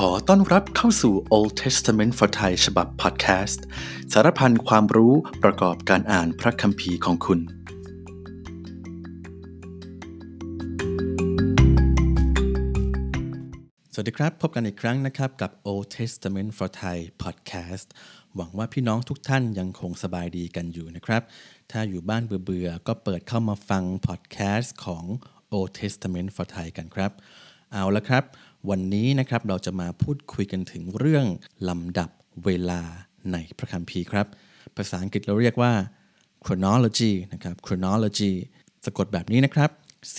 ขอต้อนรับเข้าสู่ Old Testament for Thai ฉบับพอดแคสต์ สารพันความรู้ประกอบการอ่านพระคัมภีร์ของคุณ สวัสดีครับ พบกันอีกครั้งนะครับกับ Old Testament for Thai Podcast หวังว่าพี่น้องทุกท่านยังคงสบายดีกันอยู่นะครับ ถ้าอยู่บ้านเบื่อๆ ก็เปิดเข้ามาฟังพอดแคสต์ของ Old Testament for Thai กันครับ เอาละครับ วันนี้นะครับเราจะมาพูดคุยกันถึงเรื่องลำดับเวลาในพระคัมภีร์ครับ ภาษาอังกฤษเราเรียกว่า chronology นะครับ chronology สะกดแบบนี้นะครับ C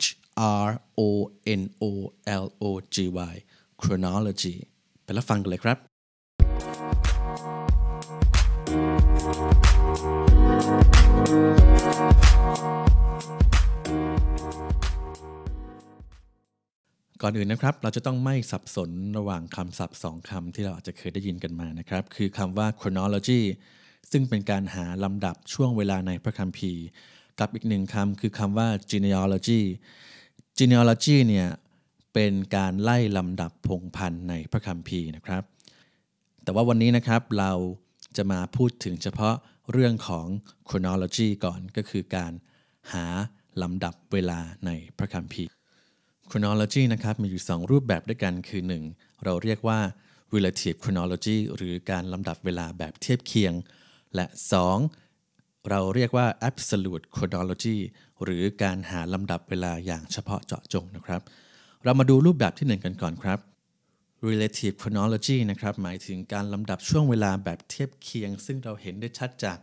H R O N O L O G Y chronology ไปรับฟังกันเลยครับ ก่อนอื่นนะครับ เราจะต้องไม่สับสนระหว่างคำศัพท์สองคำที่เราอาจจะเคยได้ยินกันมานะครับ คือคำว่า chronology ซึ่งเป็นการหาลำดับช่วงเวลาในพระคัมภีร์ กับอีกหนึ่งคำคือคำว่า genealogy genealogy เนี่ยเป็นการไล่ลำดับพงพันธุ์ในพระคัมภีร์นะครับ แต่ว่าวันนี้นะครับเราจะมาพูดถึงเฉพาะเรื่องของ chronology ก่อนก็คือการหาลำดับเวลาในพระคัมภีร์ chronology นะครับมีอยู่ 2 รูปแบบด้วยกันคือ 1. เราเรียกว่า relative chronology หรือการลำดับเวลาแบบเทียบเคียง และ 2. เราเรียกว่า absolute chronology หรือการหาลำดับเวลาอย่างเฉพาะเจาะจงนะครับ เรามาดูรูปแบบที่ 1 กันก่อนครับ relative chronology นะครับหมายถึงการลำดับช่วงเวลาแบบเทียบเคียง ซึ่งเราเห็นได้ชัดจาก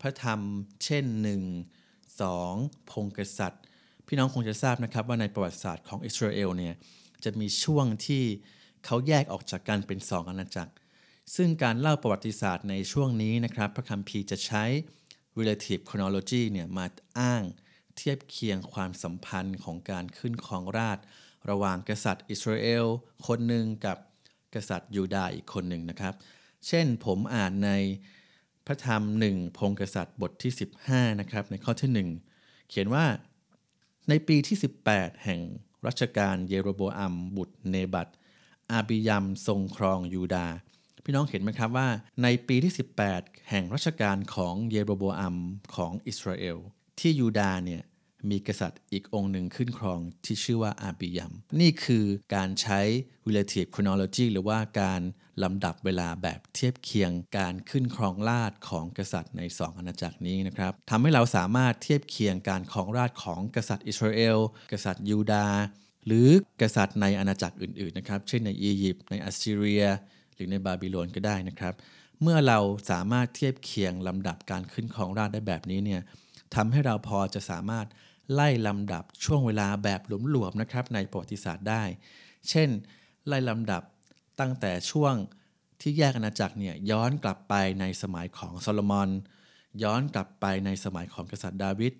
พระธรรม เช่น 1 2 พงกษัตริย์ พี่น้องคงจะทราบนะครับว่าในประวัติศาสตร์ของอิสราเอลเนี่ยจะมีช่วงที่เขาแยกออกจากกันเป็นสองอาณาจักร ซึ่งการเล่าประวัติศาสตร์ในช่วงนี้นะครับ พระคัมภีร์จะใช้ relative chronology เนี่ยมาอ้างเทียบเคียงความสัมพันธ์ของการขึ้นครองราชระหว่างกษัตริย์อิสราเอลคนหนึ่งกับกษัตริย์ยูดาห์อีกคนหนึ่งนะครับ เช่นผมอ่านในพระธรรมหนึ่งพงกษัตริย์บทที่ 15 นะครับ ในข้อที่ 1 เขียนว่า ในปีที่ 18 แห่งรัชกาลเยโรโบอัมบุตรเนบัตอาบิยัมทรงครองยูดา พี่น้องเห็นไหมครับว่า ในปีที่ 18 แห่งรัชกาลของเยโรโบอัมของอิสราเอล ที่ยูดาเนี่ย มีกษัตริย์อีกองค์หนึ่งขึ้นครองที่ชื่อว่าอาบิยัม นี่คือการใช้ relative chronology หรือว่าการลำดับเวลาแบบเทียบเคียงการขึ้นครองราชของกษัตริย์ในสองอาณาจักรนี้นะครับทำให้เราสามารถเทียบเคียงการครองราชของกษัตริย์อิสราเอล กษัตริย์ยูดาห์หรือกษัตริย์ในอาณาจักรอื่นๆนะครับเช่นในอียิปต์ในอัสซีเรีย หรือในบาบิโลนก็ได้นะครับ เมื่อเราสามารถเทียบเคียงลำดับการขึ้นครองราชได้แบบนี้เนี่ยทำให้เราพอจะสามารถ ไล่ลำดับช่วงเวลาแบบหลวมๆนะครับในประวัติศาสตร์ได้ เช่น ไล่ลำดับตั้งแต่ช่วงที่แยกอาณาจักรเนี่ยย้อนกลับไปในสมัยของโซโลมอน ย้อนกลับไปในสมัยของกษัตริย์ดาวิด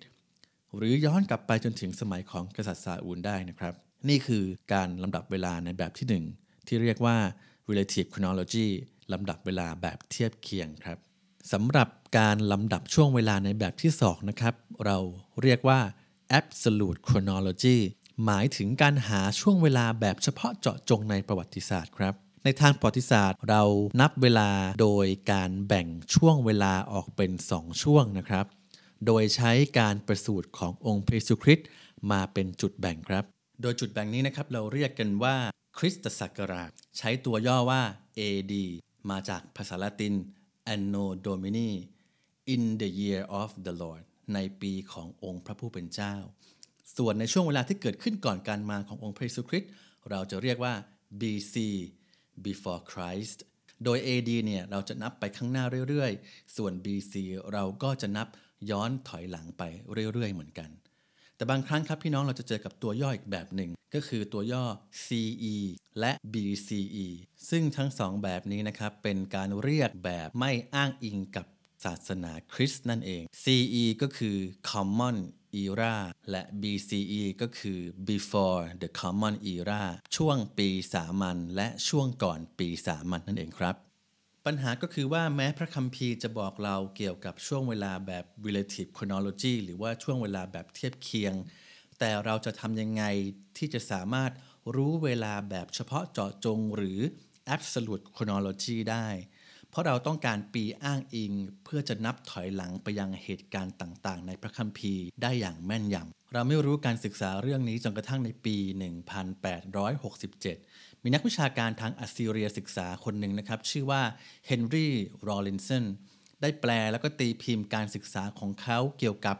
หรือย้อนกลับไปจนถึงสมัยของกษัตริย์ซาอูลได้นะครับ นี่คือการลำดับเวลาในแบบที่ 1 ที่เรียกว่า relative chronology ลำดับเวลาแบบเทียบเคียงครับสำหรับการลำดับช่วงเวลาในแบบที่ 2 นะครับ เราเรียกว่า absolute chronology หมายถึงการหาช่วงเวลาแบบเฉพาะเจาะจงในประวัติศาสตร์ครับ ในทางประวัติศาสตร์เรานับเวลาโดยการแบ่งช่วงเวลาออกเป็น 2 ช่วงนะครับ โดยใช้การประสูติขององค์พระเยซูคริสต์มาเป็นจุดแบ่งครับ โดยจุดแบ่งนี้นะครับเราเรียกกันว่าคริสตศักราช ใช้ตัวย่อว่า AD มาจากภาษาละติน Anno Domini in the year of the Lord ในปีขององค์พระผู้เป็นเจ้า ส่วนในช่วงเวลาที่เกิดขึ้นก่อนการมาขององค์พระเยซูคริสต์เราจะเรียกว่า BC before Christ โดย AD เนี่ยเราจะนับไปข้างหน้าเรื่อยๆ ส่วน BC เราก็จะนับย้อนถอยหลังไปเรื่อยๆ เหมือนกัน แต่บางครั้งครับพี่น้องเราจะเจอกับตัวย่ออีกแบบหนึ่ง ก็คือตัวย่อ CE และ BCE ซึ่งทั้งสองแบบนี้นะครับเป็นการเรียกแบบไม่อ้างอิงกับ ศาสนาคริสต์นั่นเอง CE ก็คือ Common Era และ BCE ก็คือ Before the Common Era ช่วงปีสามัญและช่วงก่อนปีสามัญนนั่นเองครับ ปัญหาก็คือว่าแม้พระคัมภีร์จะบอกเราเกี่ยวกับช่วงเวลาแบบ relative chronology หรือว่าช่วงเวลาแบบเทียบเคียง แต่เราจะทำยังไงที่จะสามารถรู้เวลาแบบเฉพาะเจาะจงหรือ absolute chronology ได้ เพราะเราต้องการปีอ้างอิง เพื่อจะนับถอยหลังไปยังเหตุการณ์ต่างๆ ในพระคัมภีร์ได้อย่างแม่นยำเราไม่รู้การศึกษาเรื่องนี้จนกระทั่งในปี 1867 มีนักวิชาการทางอัสซีเรียศึกษาคนหนึ่งนะครับ ชื่อว่าเฮนรี่โรลินสันได้แปลแล้วก็ตีพิมพ์การศึกษาของเขาเกี่ยวกับ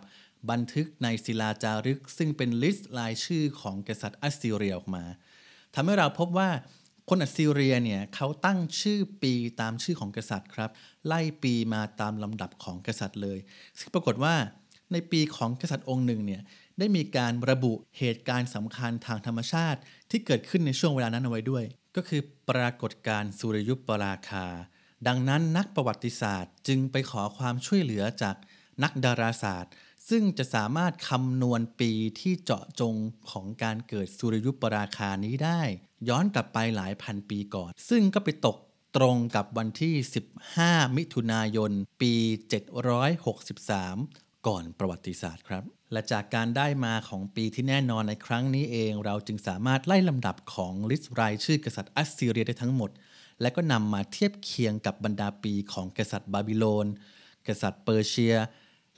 บันทึกในศิลาจารึก ซึ่งเป็น list รายชื่อของกษัตริย์อัสซีเรียออกมาทำให้เราพบว่า คนอัสซีเรียเนี่ยเขาตั้งชื่อปีตามชื่อของกษัตริย์ครับ ไล่ปีมาตามลำดับของกษัตริย์เลย ซึ่งปรากฏว่าในปีของกษัตริย์องค์หนึ่งเนี่ยได้มีการระบุเหตุการณ์สำคัญทางธรรมชาติ ที่เกิดขึ้นในช่วงเวลานั้นเอาไว้ด้วย ก็คือปรากฏการณ์สุริยุปราคา ดังนั้นนักประวัติศาสตร์จึงไปขอความช่วยเหลือจากนักดาราศาสตร์ ซึ่งจะสามารถคำนวณปีที่เจาะจงของการเกิดสุริยุปราคานี้ได้ ย้อนกลับไปหลายพันปีก่อน ซึ่งก็ไปตกตรงกับวันที่ 15 มิถุนายน ปี 763 ก่อนประวัติศาสตร์ครับ และจากการได้มาของปีที่แน่นอนในครั้งนี้เอง เราจึงสามารถไล่ลำดับของ list รายชื่อกษัตริย์อัสซีเรียได้ทั้งหมด และก็นำมาเทียบเคียงกับบรรดาปีของกษัตริย์บาบิโลน กษัตริย์เปอร์เซีย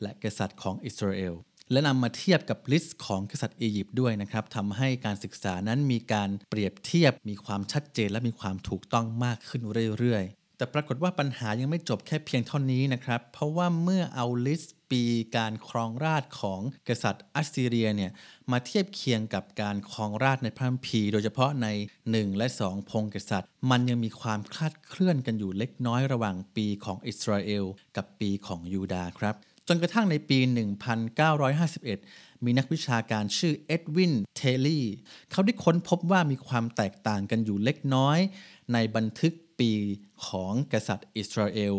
และกษัตริย์ของอิสราเอลและนำมาเทียบกับ list ของกษัตริย์อียิปต์ด้วยนะครับทำให้การศึกษานั้นมีการเปรียบเทียบมีความชัดเจนและมีความถูกต้องมากขึ้นเรื่อยๆ แต่ปรากฏว่าปัญหายังไม่จบแค่เพียงเท่านี้นะครับ เพราะว่าเมื่อเอา list ปีการครองราชย์ของกษัตริย์อัสซีเรียเนี่ยมาเทียบเคียงกับการครองราชย์ในพระคัมภีร์โดยเฉพาะใน 1 และ 2 พงศ์กษัตริย์ มันยังมีความคลาดเคลื่อนกันอยู่เล็กน้อยระหว่างปีของอิสราเอล กับปีของยูดาห์ครับ จนกระทั่งในปี 1951 มีนักวิชาการชื่อเอ็ดวินเทลลี่เขาได้ค้นพบว่ามีความแตกต่างกันอยู่เล็กน้อย ในบันทึก ปีของกษัตริย์อิสราเอล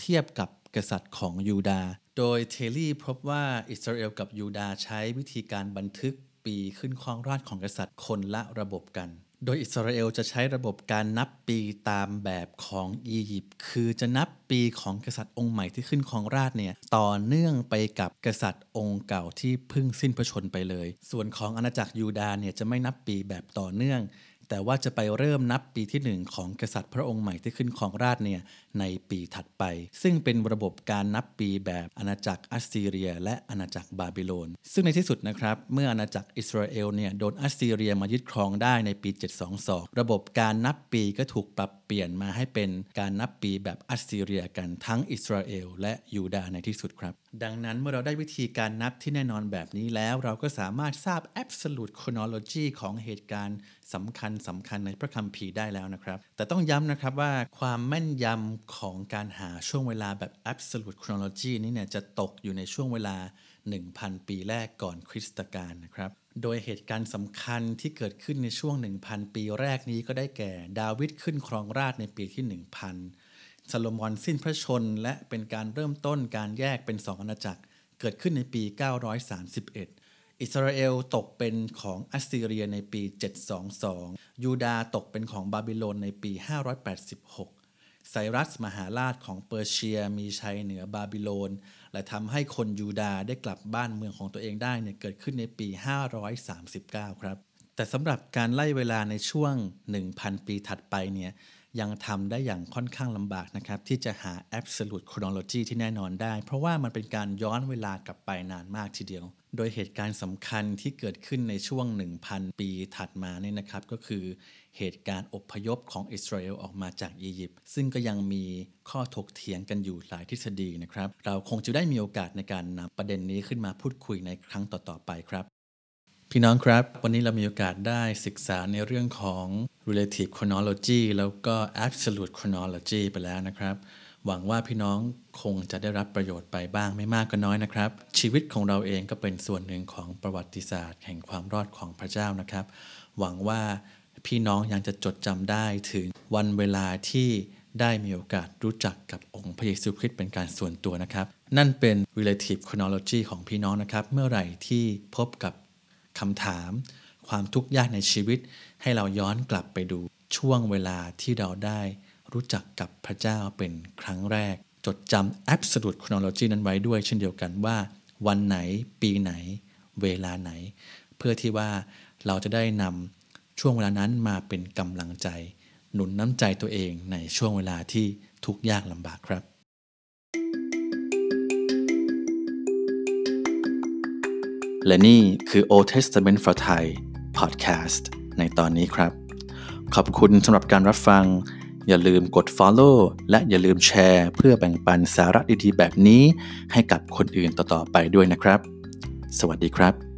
เทียบกับกษัตริย์ของยูดา โดยเทลลี่พบว่าอิสราเอลกับยูดาใช้วิธีการบันทึกปีขึ้นครองราชย์ของกษัตริย์คนละระบบกัน โดยอิสราเอลจะใช้ระบบการนับปีตามแบบของอียิปต์ คือจะนับปีของกษัตริย์องค์ใหม่ที่ขึ้นครองราชย์เนี่ยต่อเนื่องไปกับกษัตริย์องค์เก่าที่เพิ่งสิ้นพระชนม์ไปเลย ส่วนของอาณาจักรยูดาเนี่ยจะไม่นับปีแบบต่อเนื่อง แต่ว่าจะไปเริ่มนับปีที่ 1 ของกษัตริย์พระองค์ใหม่ที่ขึ้นครองราชย์เนี่ยในปีถัดไป ซึ่งเป็นระบบการนับปีแบบอาณาจักรอัสซีเรีย และอาณาจักรบาบิโลน ซึ่งในที่สุดนะครับเมื่ออาณาจักรอิสราเอลเนี่ยโดนอัสซีเรียมายึดครองได้ในปี 722 ระบบการนับปีก็ถูกปรับเปลี่ยนมาให้เป็นการนับปีแบบอัสซีเรียกันทั้งอิสราเอลและยูดาห์ในที่สุดครับ ดังนั้นเมื่อเราได้วิธีการนับที่แน่นอนแบบนี้แล้ว เราก็สามารถทราบ absolute chronology ของเหตุการณ์สำคัญสำคัญในพระคัมภีร์ได้แล้วนะครับ แต่ต้องย้ำนะครับว่าความแม่นยำของการหาช่วงเวลาแบบ absolute chronology นี้เนี่ยจะตกอยู่ในช่วงเวลา 1,000 ปีแรกก่อนคริสตกาลนะครับ โดยเหตุการณ์สำคัญที่เกิดขึ้นในช่วง 1,000 ปีแรกนี้ก็ได้แก่ ดาวิดขึ้นครองราชในปีที่ 1,000ซาโลมอนสิ้นพระชน และเป็นการเริ่มต้นการแยกเป็นสองอาณาจักร เกิดขึ้นในปี 931 อิสราเอลตกเป็นของอัสซีเรียในปี 722 ยูดาห์ตกเป็นของบาบิโลนในปี 586 ไซรัสมหาราชของเปอร์เซียมีชัยเหนือบาบิโลน และทำให้คนยูดาห์ได้กลับบ้านเมืองของตัวเองได้เนี่ยเกิดขึ้นในปี 539 ครับ แต่สำหรับการไล่เวลาในช่วง 1,000 ปีถัดไปเนี่ย ยังทำได้อย่างค่อนข้างลำบากนะครับ ที่จะหา absolute chronology ที่แน่นอนได้ เพราะว่ามันเป็นการย้อนเวลากลับไปนานมากทีเดียว โดยเหตุการณ์สำคัญที่เกิดขึ้นในช่วง 1,000 ปีถัดมาเนี่ยนะครับ ก็คือเหตุการณ์อพยพของอิสราเอลออกมาจากอียิปต์ซึ่งก็ยังมีข้อถกเถียงกันอยู่หลายทฤษฎีนะครับ เราคงจะได้มีโอกาสในการนำประเด็นนี้ขึ้นมาพูดคุยในครั้งต่อๆไปครับ พี่น้องครับ วันนี้เรามีโอกาสได้ศึกษาในเรื่องของ relative chronology แล้วก็ absolute chronology ไปแล้วนะครับ หวังว่าพี่น้องคงจะได้รับประโยชน์ไปบ้างไม่มากก็น้อยนะครับ ชีวิตของเราเองก็เป็นส่วนหนึ่งของประวัติศาสตร์ แห่งความรอดของพระเจ้านะครับ หวังว่าพี่น้องยังจะจดจำได้ถึงวันเวลาที่ได้มีโอกาสรู้จักกับองค์พระเยซูคริสต์เป็นการส่วนตัวนะครับ นั่นเป็น relative chronology ของพี่น้องนะครับ เมื่อไหร่ที่พบกับ คำถาม ความทุกข์ยากในชีวิต ให้เราย้อนกลับไปดูช่วงเวลาที่เราได้รู้จักกับพระเจ้าเป็นครั้งแรก จดจำ absolute chronology นั้นไว้ด้วย เช่นเดียวกันว่า วันไหนปีไหน เวลาไหน เพื่อที่ว่าเราจะได้นำช่วงเวลานั้นมาเป็นกำลังใจ หนุนน้ำใจตัวเองในช่วงเวลาที่ทุกข์ยากลำบากครับ และนี่คือ Old Testament for Thai Podcast ในตอนนี้ครับ ขอบคุณสำหรับการรับฟัง อย่าลืมกด Follow และอย่าลืมแชร์ เพื่อแบ่งปันสาระดีๆ แบบนี้ให้กับคนอื่นต่อๆไปด้วยนะครับ สวัสดีครับ